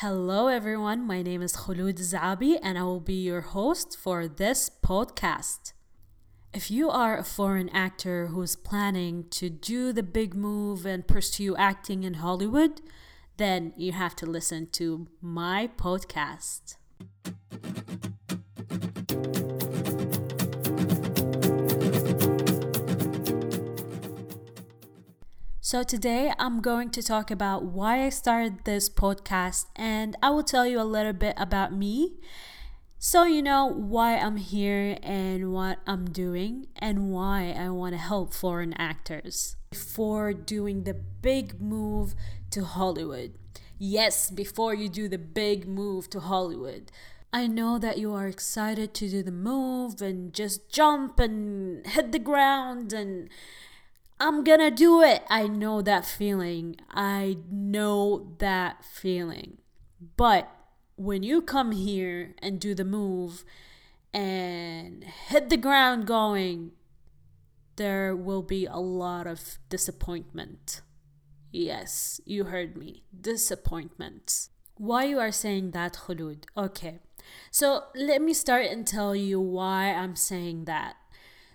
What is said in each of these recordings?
Hello, everyone. My name is Khulud Zabi, and I will be your host for this podcast. If you are a foreign actor who's planning to do the big move and pursue acting in Hollywood, then you have to listen to my podcast. So, today I'm going to talk about why I started this podcast, and I will tell you a little bit about me so you know why I'm here and what I'm doing, and why I want to help foreign actors before doing the big move to Hollywood. Yes, before you do the big move to Hollywood. I know that you are excited to do the move and just jump and hit the ground and I'm gonna do it. I know that feeling. I know that feeling. But when you come here and do the move and hit the ground going, there will be a lot of disappointment. Yes, you heard me. Disappointment. Why you are saying that, Khulud? Okay. So let me start and tell you why I'm saying that.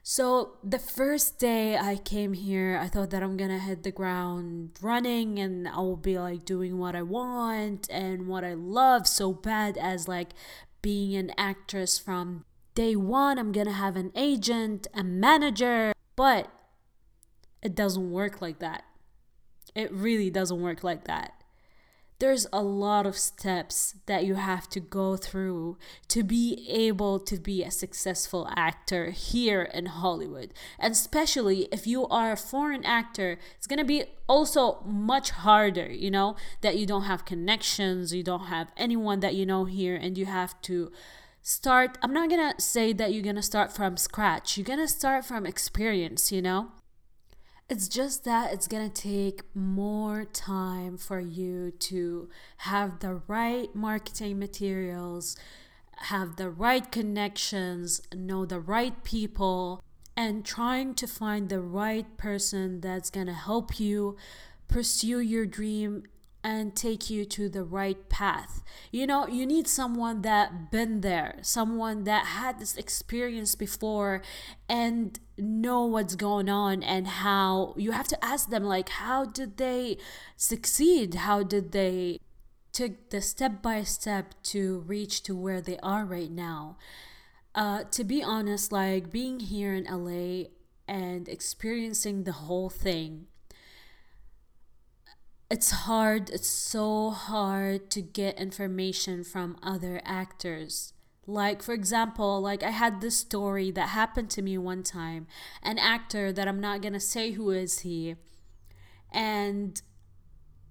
So the first day I came here, I thought that I'm gonna hit the ground running and I will be like doing what I want and what I love so bad as like being an actress from day one. I'm gonna have an agent, a manager, but it doesn't work like that. It really doesn't work like that there's a lot of steps that you have to go through to be able to be a successful actor here in Hollywood. And especially if you are a foreign actor, it's going to be also much harder, you know, that you don't have connections, you don't have anyone that you know here, and you have to start. I'm not going to say that you're going to start from scratch, you're going to start from experience, you know it's just that it's gonna take more time for you to have the right marketing materials, have the right connections, know the right people, and trying to find the right person that's gonna help you pursue your dream and take you to the right path. You know, you need someone that been there, someone that had this experience before and know what's going on and how you have to ask them like how did they succeed? How did they took the step by step to reach to where they are right now? Uh, to be honest, like being here in LA and experiencing the whole thing it's hard, it's so hard to get information from other actors. Like, for example, like I had this story that happened to me one time. An actor that I'm not gonna say who is he, and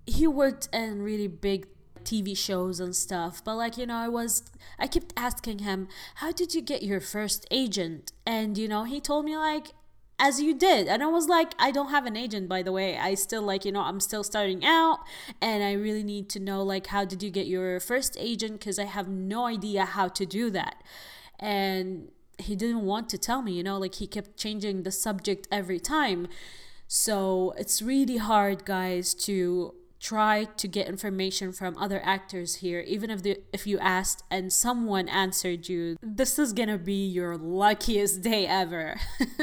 he worked in really big TV shows and stuff. But like, you know, I was I kept asking him, How did you get your first agent? And you know, he told me like as you did. And I was like, I don't have an agent, by the way. I still like, you know, I'm still starting out and I really need to know, like, how did you get your first agent? Because I have no idea how to do that. And he didn't want to tell me, you know, like, he kept changing the subject every time. So it's really hard, guys, to try to get information from other actors here even if the if you asked and someone answered you this is gonna be your luckiest day ever.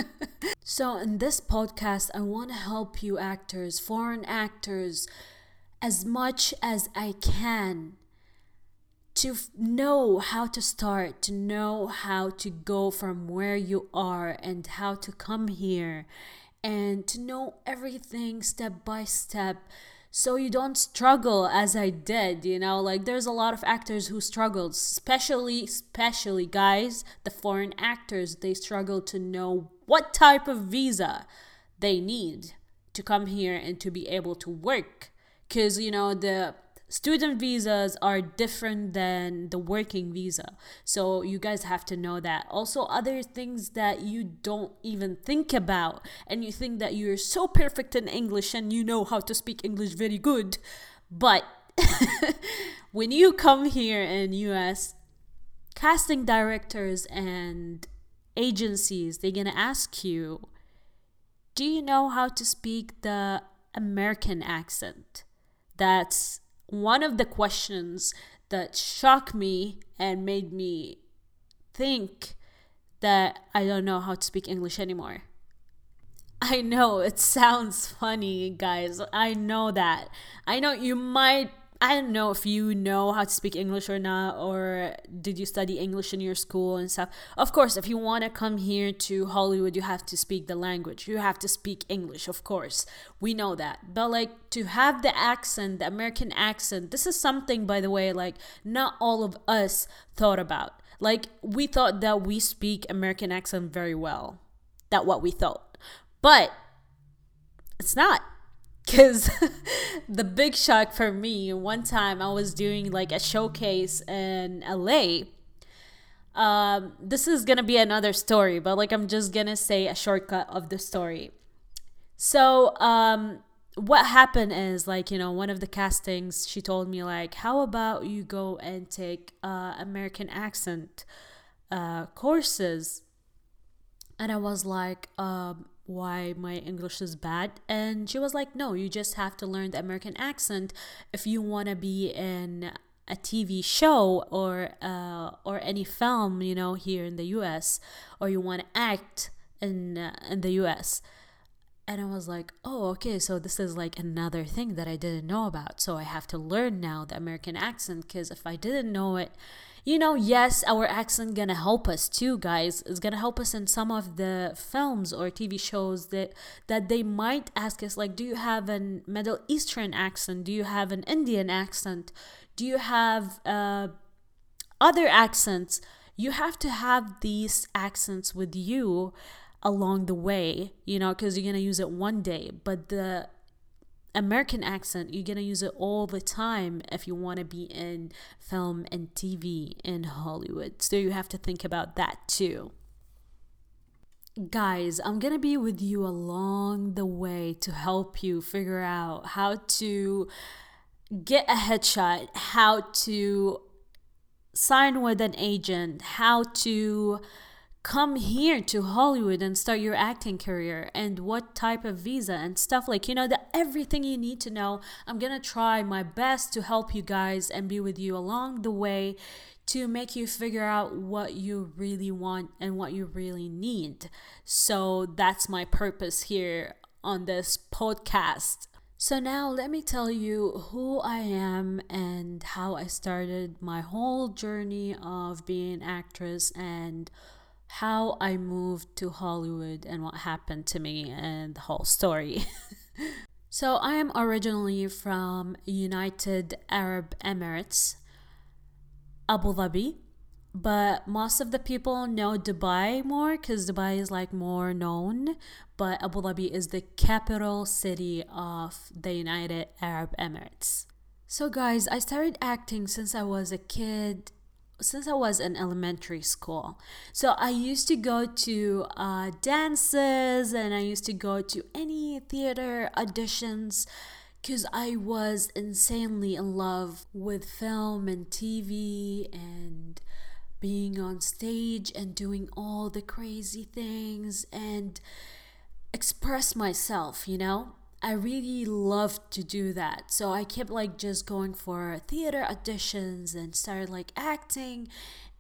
So in this podcast i want to help you actors foreign actors as much as i can to know how to start to know how to go from where you are and how to come here and to know everything step by step so you don't struggle as I did, you know? Like there's a lot of actors who struggled, especially especially guys, the foreign actors, they struggle to know what type of visa they need to come here and to be able to work cuz you know the student visas are different than the working visa. So you guys have to know that. Also, other things that you don't even think about, and you think that you're so perfect in English and you know how to speak English very good, but when you come here in US, casting directors and agencies, they're gonna ask you, do you know how to speak the American accent? That's one of the questions that shocked me and made me think that I don't know how to speak English anymore. I know it sounds funny, guys. I know that. I know you might I don't know if you know how to speak English or not, or did you study English in your school and stuff. Of course, if you want to come here to Hollywood, you have to speak the language. You have to speak English, of course. We know that. But like to have the accent, the American accent, this is something, by the way, like not all of us thought about. Like we thought that we speak American accent very well. That what we thought. But it's not because the big shock for me one time i was doing like a showcase in la um, this is gonna be another story but like i'm just gonna say a shortcut of the story. So um, what happened is like you know one of the castings she told me like how about you go and take uh, american accent uh, courses? And i was like um, why my English is bad. And she was like, no, you just have to learn the American accent if you want to be in a TV show or uh, or any film, you know, here in the U.S. or you want to act in uh, in the U.S. And I was like, oh, okay, so this is like another thing that I didn't know about. So I have to learn now the American accent because if I didn't know it, you know, yes, our accent gonna help us too, guys. It's gonna help us in some of the films or TV shows that that they might ask us, like, do you have an Middle Eastern accent? Do you have an Indian accent? Do you have uh, other accents? You have to have these accents with you along the way, you know, because you're gonna use it one day, but the American accent, you're gonna use it all the time if you wanna be in film and TV in Hollywood. So you have to think about that too. Guys, I'm gonna be with you along the way to help you figure out how to get a headshot, how to sign with an agent, how to come here to Hollywood and start your acting career and what type of visa and stuff like you know the everything you need to know. I'm going to try my best to help you guys and be with you along the way to make you figure out what you really want and what you really need. So that's my purpose here on this podcast. So, now let me tell you who I am and how I started my whole journey of being an actress and how I moved to Hollywood and what happened to me and the whole story. so I am originally from United Arab Emirates, Abu Dhabi, but most of the people know Dubai more because Dubai is like more known, but Abu Dhabi is the capital city of the United Arab Emirates. So, guys, I started acting since I was a kid since I was in elementary school. So I used to go to uh, dances and I used to go to any theater auditions because I was insanely in love with film and TV and being on stage and doing all the crazy things and express myself, you know? I really loved to do that. So I kept like just going for theater auditions and started like acting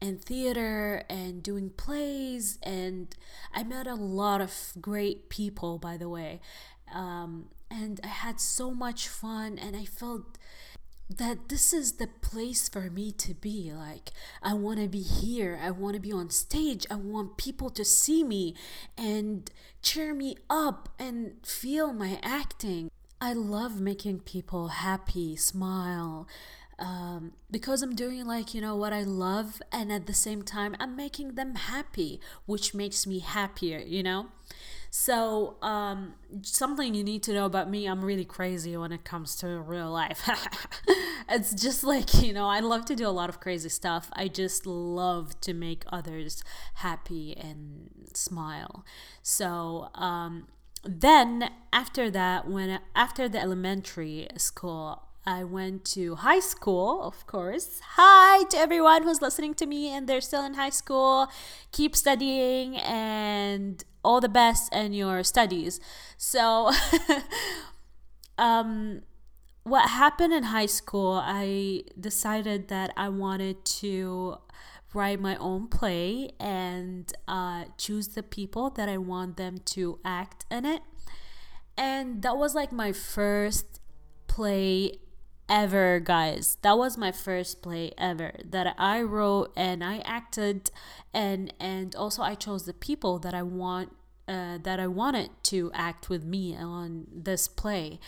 and theater and doing plays. And I met a lot of great people, by the way. Um, and I had so much fun and I felt that this is the place for me to be. Like, I want to be here. I want to be on stage. I want people to see me and cheer me up and feel my acting. I love making people happy, smile, um, because I'm doing like, you know, what I love, and at the same time, I'm making them happy, which makes me happier, you know? So, um, something you need to know about me, I'm really crazy when it comes to real life. it's just like, you know, I love to do a lot of crazy stuff. I just love to make others happy and smile. So, um, then after that, when after the elementary school, I went to high school, of course. Hi to everyone who's listening to me and they're still in high school. Keep studying and all the best in your studies. So, um, what happened in high school, I decided that I wanted to write my own play and uh, choose the people that I want them to act in it. And that was like my first play ever, guys. That was my first play ever that I wrote and I acted and and also I chose the people that I want uh, that I wanted to act with me on this play.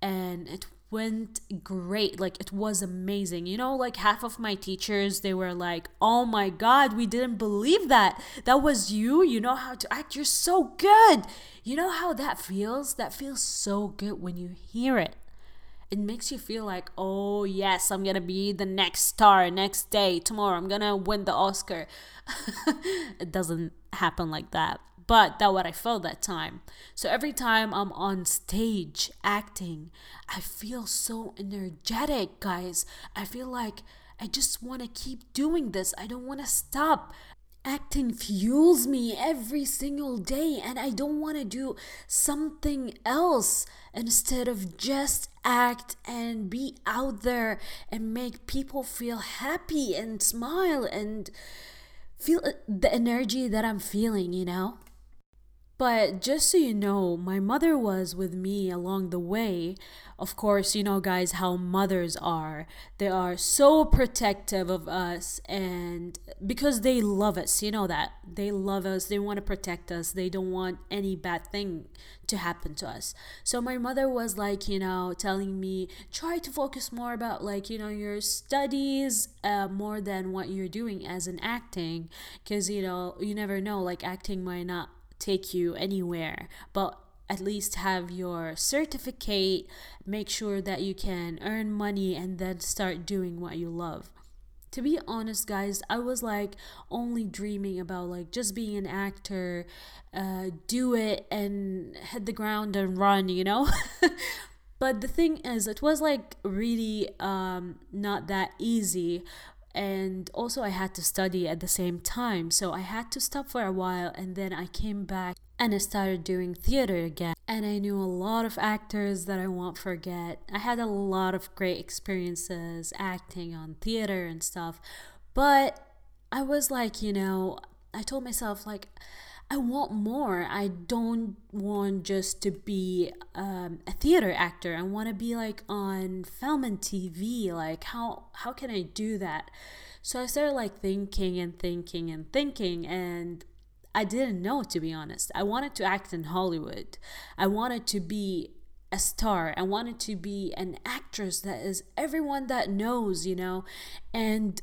And it went great. Like it was amazing. You know, like half of my teachers, they were like, "Oh my god, we didn't believe that. That was you. You know how to act. You're so good." You know how that feels? That feels so good when you hear it. It makes you feel like, "Oh, yes, I'm to be the next star next day. Tomorrow I'm to win the Oscar." it doesn't happen like that but that what I felt that time. So every time I'm on stage acting, I feel so energetic, guys. I feel like I just want to keep doing this. I don't want to stop. Acting fuels me every single day, and I don't want to do something else instead of just act and be out there and make people feel happy and smile and feel the energy that I'm feeling, you know? But just so you know, my mother was with me along the way. Of course, you know, guys, how mothers are. They are so protective of us, and because they love us, you know that. They love us, they want to protect us, they don't want any bad thing to happen to us. So my mother was like, you know, telling me, try to focus more about, like, you know, your studies uh, more than what you're doing as an acting, because, you know, you never know, like, acting might not take you anywhere, but at least have your certificate, make sure that you can earn money and then start doing what you love. To be honest, guys, I was like only dreaming about like just being an actor, uh, do it and hit the ground and run, you know? but the thing is, it was like really um, not that easy and also I had to study at the same time. So I had to stop for a while and then I came back and I started doing theater again. And I knew a lot of actors that I won't forget. I had a lot of great experiences acting on theater and stuff. But I was like, you know, I told myself like I want more. I don't want just to be um, a theater actor. I want to be like on film and TV. Like how how can I do that? So I started like thinking and thinking and thinking and I didn't know to be honest. I wanted to act in Hollywood. I wanted to be a star. I wanted to be an actress that is everyone that knows, you know. And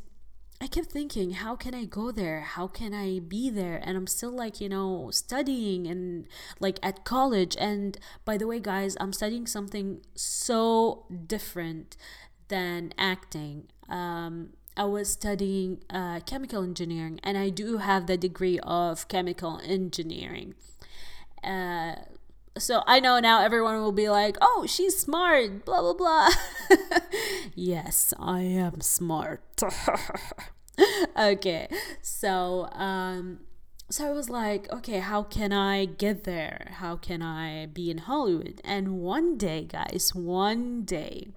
I kept thinking, how can I go there? How can I be there? And I'm still like, you know, studying and like at college. And by the way, guys, I'm studying something so different than acting. Um, I was studying uh, chemical engineering, and I do have the degree of chemical engineering. Uh, so I know now everyone will be like, oh, she's smart, blah, blah, blah. yes, I am smart. okay, so, um, so I was like, okay, how can I get there? How can I be in Hollywood? And one day, guys, one day,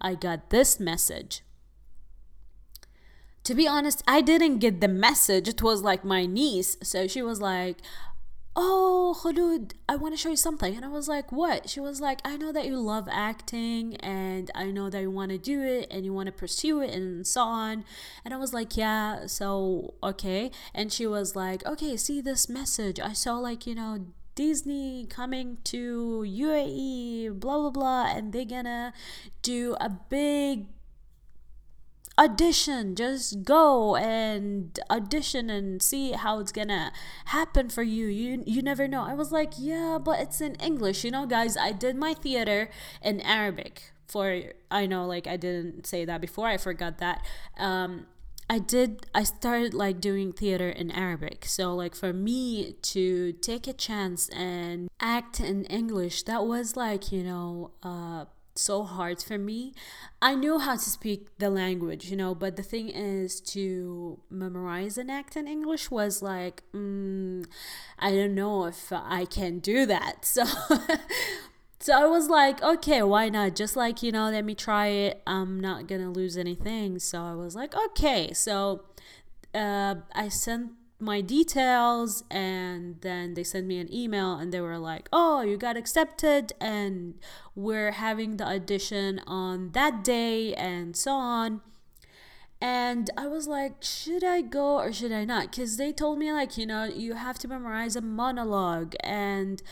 I got this message. To be honest, I didn't get the message. It was like my niece. So she was like, oh Khulud, I want to show you something. And I was like, what? She was like, I know that you love acting and I know that you want to do it and you want to pursue it and so on. And I was like, yeah, so okay. And she was like, okay, see this message. I saw like, you know, Disney coming to UAE, blah blah blah, and they're gonna do a big audition. Just go and audition and see how it's gonna happen for you. You you never know. I was like yeah but it's in english. You know guys i did my theater in arabic for i know like i didn't say that before. I forgot that. Um I did I started like doing theater in Arabic. So like for me to take a chance and act in English, that was like, you know, uh so hard for me. I knew how to speak the language, you know, but the thing is to memorize an act in English was like, mm, I don't know if I can do that. So, So I was like, okay, why not? Just like, you know, let me try it. I'm not to lose anything. So I was like, okay. So uh, I sent my details and then they sent me an email and they were like, oh, you got accepted and we're having the audition on that day and so on. And I was like, should I go or should I not? Because they told me, like, you know, you have to memorize a monologue. And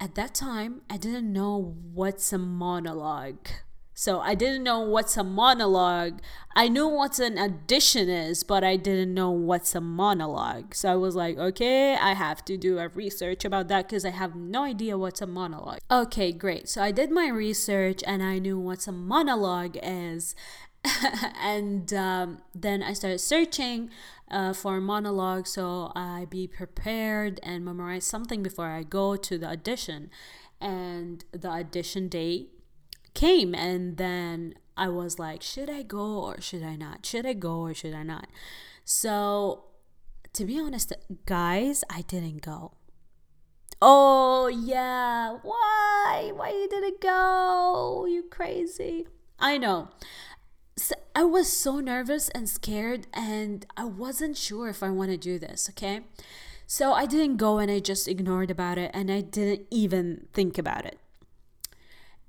at that time, I didn't know what's a monologue. So I didn't know what's a monologue. I knew what an audition is, but I didn't know what's a monologue. So I was like, okay, I have to do a research about that because I have no idea what's a monologue. Okay, great. So I did my research and I knew what's a monologue is. and um, then I started searching uh, for a monologue so I be prepared and memorize something before I go to the audition. And the audition date came, and then I was like, should I go or should I not? Should I go or should I not? So, to be honest, guys, I didn't go. Oh, yeah. Why? Why you didn't go? You crazy. I know so I was so nervous and scared, and I wasn't sure if I want to do this, okay? So I didn't go and I just ignored about it and I didn't even think about it.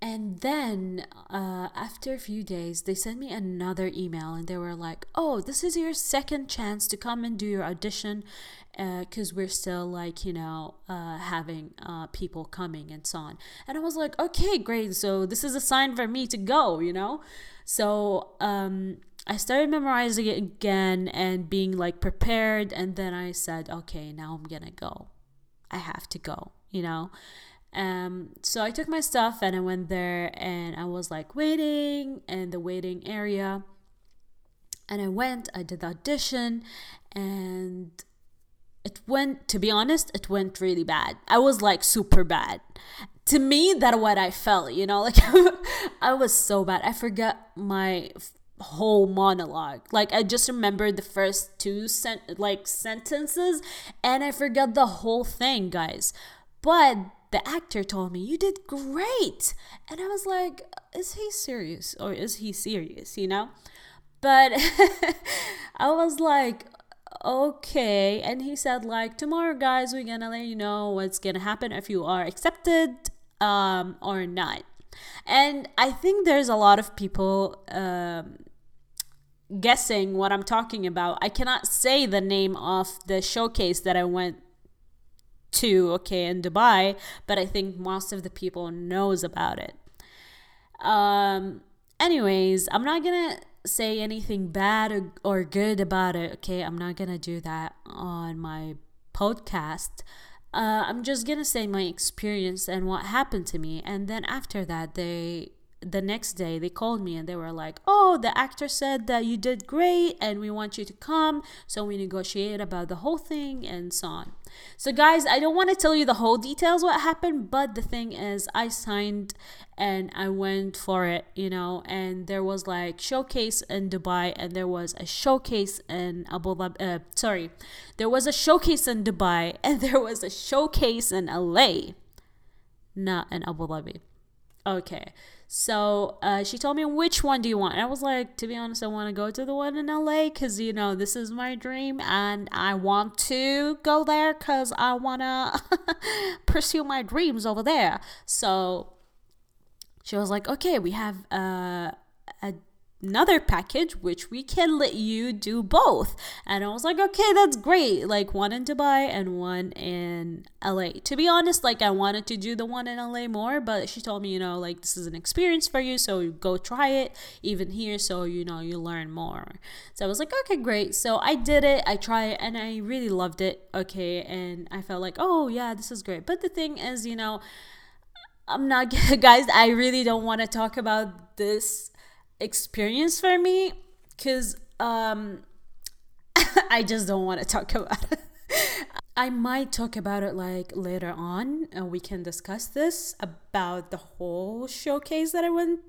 And then uh, after a few days, they sent me another email and they were like, oh, this is your second chance to come and do your audition because uh, we're still like, you know, uh, having uh, people coming and so on. And I was like, okay, great. So this is a sign for me to go, you know? So um, I started memorizing it again and being like prepared. And then I said, okay, now I'm going to go. I have to go, you know? Um, so I took my stuff and I went there and I was like waiting in the waiting area. And I went, I did the audition, and it went, to be honest, it went really bad. I was like super bad. To me, that what I felt, you know, like I was so bad. I forgot my whole monologue. Like I just remembered the first two sent like sentences and I forgot the whole thing, guys. But the actor told me, You did great. And I was like, Is he serious or is he serious, you know? But I was like, okay and he said like tomorrow guys we're gonna let you know what's gonna happen if you are accepted um, or not and i think there's a lot of people um, guessing what i'm talking about i cannot say the name of the showcase that i went to okay in dubai but i think most of the people knows about it. Um anyways i'm not gonna say anything bad or, or good about it okay? I'm not gonna do that on my podcast. Uh, i'm just gonna say my experience and what happened to me and then after that they the next day they called me and they were like, "Oh, the actor said that you did great and we want you to come." So we negotiated about the whole thing and so on. So guys, I don't want to tell you the whole details what happened, but the thing is I signed and I went for it, you know, and there was like showcase in Dubai and there was a showcase in Abu Dhabi, uh, sorry. There was a showcase in Dubai and there was a showcase in LA, not in Abu Dhabi. Okay. So uh, she told me, which one do you want? And I was like, to be honest, I want to go to the one in LA because, you know, this is my dream and I want to go there because I want to pursue my dreams over there. So she was like, okay, we have uh, a another package which we can let you do both. And i was like okay that's great. Like one in dubai and one in la to be honest like i wanted to do the one in la more but she told me you know like this is an experience for you so go try it even here so you know you learn more. So i was like okay great. So i did it i tried it and i really loved it okay? And i felt like oh yeah this is great. But the thing is you know i'm not guys i really don't want to talk about this experience for me because um, I just don't want to talk about it. I might talk about it like later on and we can discuss this about the whole showcase that I went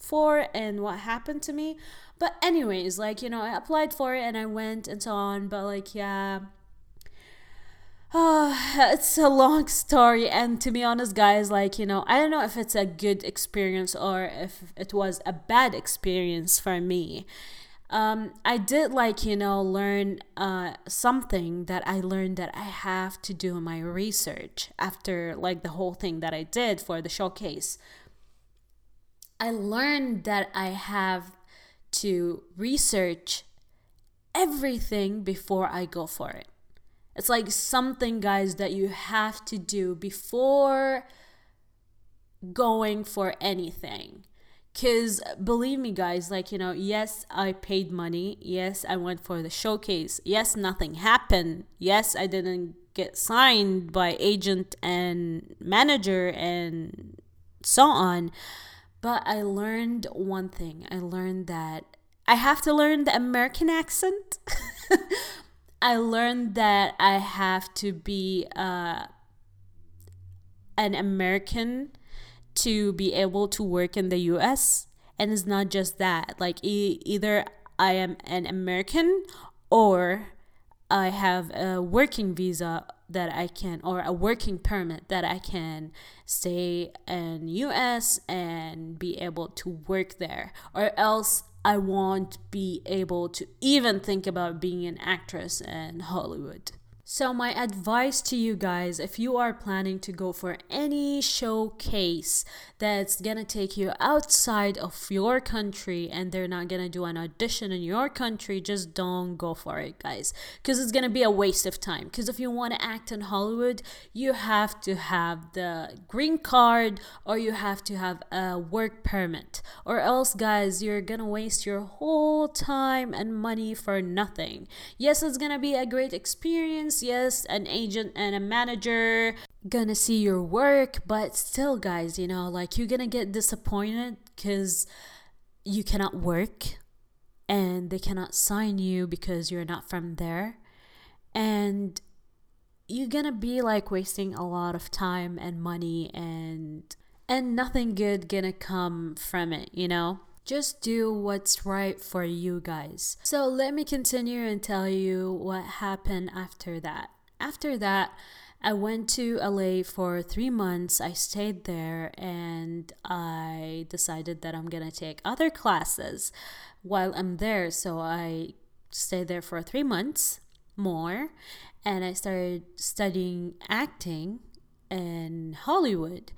for and what happened to me. But anyways, like, you know, I applied for it and I went and so on, but like yeah, uh, it's a long story and to be honest guys like you know i don't know if it's a good experience or if it was a bad experience for me. Um, i did like you know learn uh, something that i learned that i have to do my research after like the whole thing that i did for the showcase. I learned that i have to research everything before i go for it it's like something, guys, that you have to do before going for anything. Because believe me, guys, like, you know, yes, I paid money. Yes, I went for the showcase. Yes, nothing happened. Yes, I didn't get signed by agent and manager and so on. But I learned one thing I learned that I have to learn the American accent. I learned that I have to be uh, an American to be able to work in the US. And it's not just that. Like, e- either I am an American or I have a working visa that I can, or a working permit that I can stay in US and be able to work there, or else I won't be able to even think about being an actress in Hollywood. So, my advice to you guys if you are planning to go for any showcase that's gonna take you outside of your country and they're not gonna do an audition in your country, just don't go for it, guys. Because it's gonna be a waste of time. Because if you wanna act in Hollywood, you have to have the green card or you have to have a work permit. Or else, guys, you're gonna waste your whole time and money for nothing. Yes, it's gonna be a great experience yes an agent and a manager gonna see your work but still guys you know like you're gonna get disappointed because you cannot work and they cannot sign you because you're not from there. And you're gonna be like wasting a lot of time and money and and nothing good gonna come from it you know just do what's right for you guys. So let me continue and tell you what happened after that. After that, I went to LA for three months. I stayed there and I decided that I'm gonna take other classes while I'm there. So I stayed there for three months more and I started studying acting in Hollywood.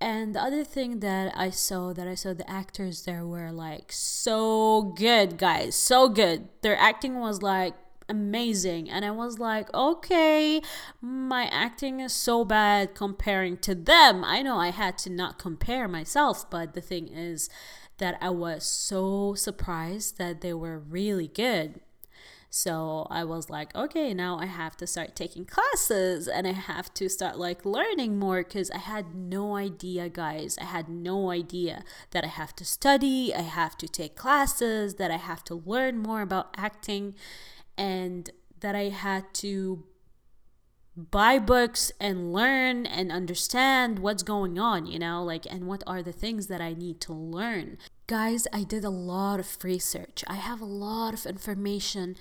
And the other thing that I saw that I saw the actors there were like so good, guys, so good. Their acting was like amazing and I was like, "Okay, my acting is so bad comparing to them." I know I had to not compare myself, but the thing is that I was so surprised that they were really good. So I was like, okay, now I have to start taking classes and I have to start like learning more because I had no idea, guys. I had no idea that I have to study, I have to take classes, that I have to learn more about acting, and that I had to buy books and learn and understand what's going on, you know, like, and what are the things that I need to learn. Guys, I did a lot of research. I have a lot of information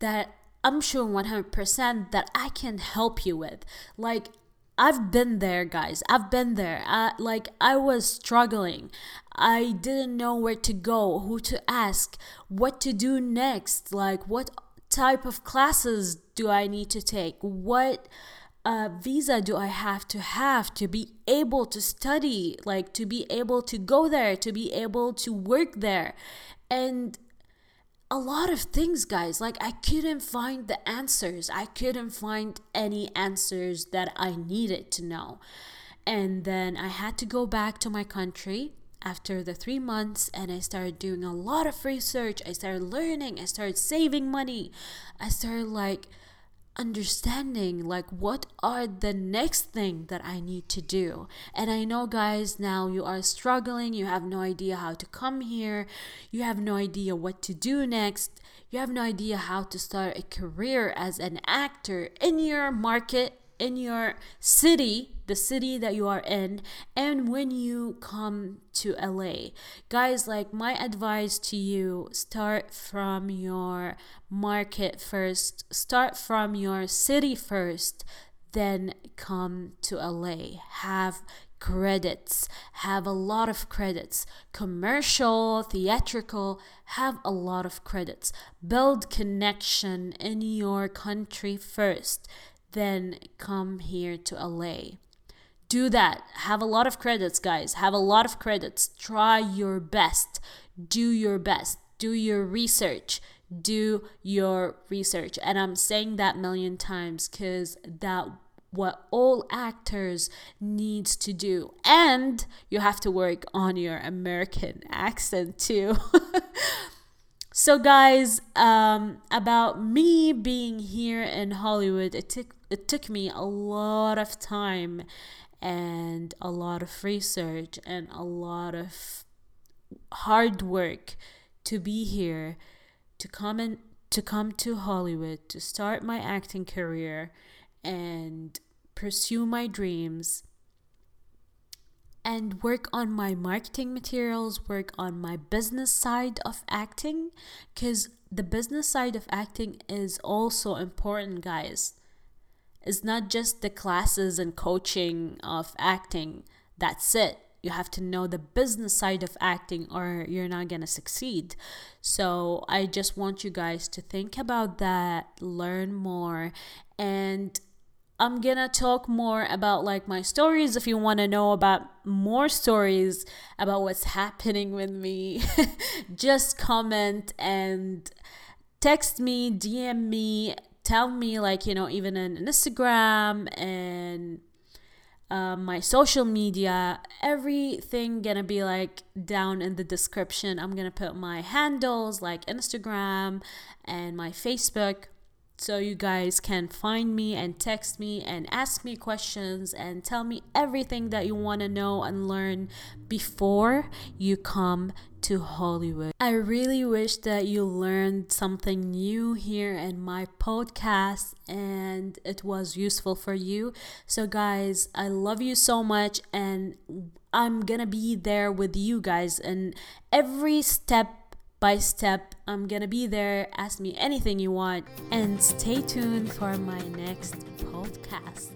that I'm sure 100% that I can help you with. Like, I've been there, guys. I've been there. Uh, like, I was struggling. I didn't know where to go, who to ask, what to do next. Like, what type of classes do I need to take? What uh, visa do I have to have to be able to study, like to be able to go there, to be able to work there? And a lot of things, guys. Like, I couldn't find the answers. I couldn't find any answers that I needed to know. And then I had to go back to my country after the three months and I started doing a lot of research. I started learning. I started saving money. I started like understanding like what are the next thing that I need to do. And I know guys now you are struggling, you have no idea how to come here, you have no idea what to do next. You have no idea how to start a career as an actor in your market in your city, the city that you are in, and when you come to LA. Guys, like my advice to you start from your market first, start from your city first, then come to LA. Have credits, have a lot of credits. Commercial, theatrical, have a lot of credits. Build connection in your country first, then come here to LA. Do that. Have a lot of credits, guys. Have a lot of credits. Try your best. Do your best. Do your research do your research and i'm saying that million times because that what all actors needs to do and you have to work on your american accent too so guys um, about me being here in hollywood it took it took me a lot of time and a lot of research and a lot of hard work to be here to come in, to come to Hollywood to start my acting career and pursue my dreams and work on my marketing materials, work on my business side of acting cuz the business side of acting is also important, guys. It's not just the classes and coaching of acting. That's it you have to know the business side of acting or you're not going to succeed. So I just want you guys to think about that, learn more, and I'm gonna talk more about like my stories if you want to know about more stories about what's happening with me. just comment and text me, DM me, tell me like, you know, even in Instagram and uh, my social media, everything gonna be like down in the description. I'm gonna put my handles like Instagram and my Facebook so you guys can find me and text me and ask me questions and tell me everything that you want to know and learn before you come to Hollywood. I really wish that you learned something new here in my podcast and it was useful for you. So, guys, I love you so much and I'm gonna be there with you guys in every step by step. I'm gonna be there. Ask me anything you want. And stay tuned for my next podcast.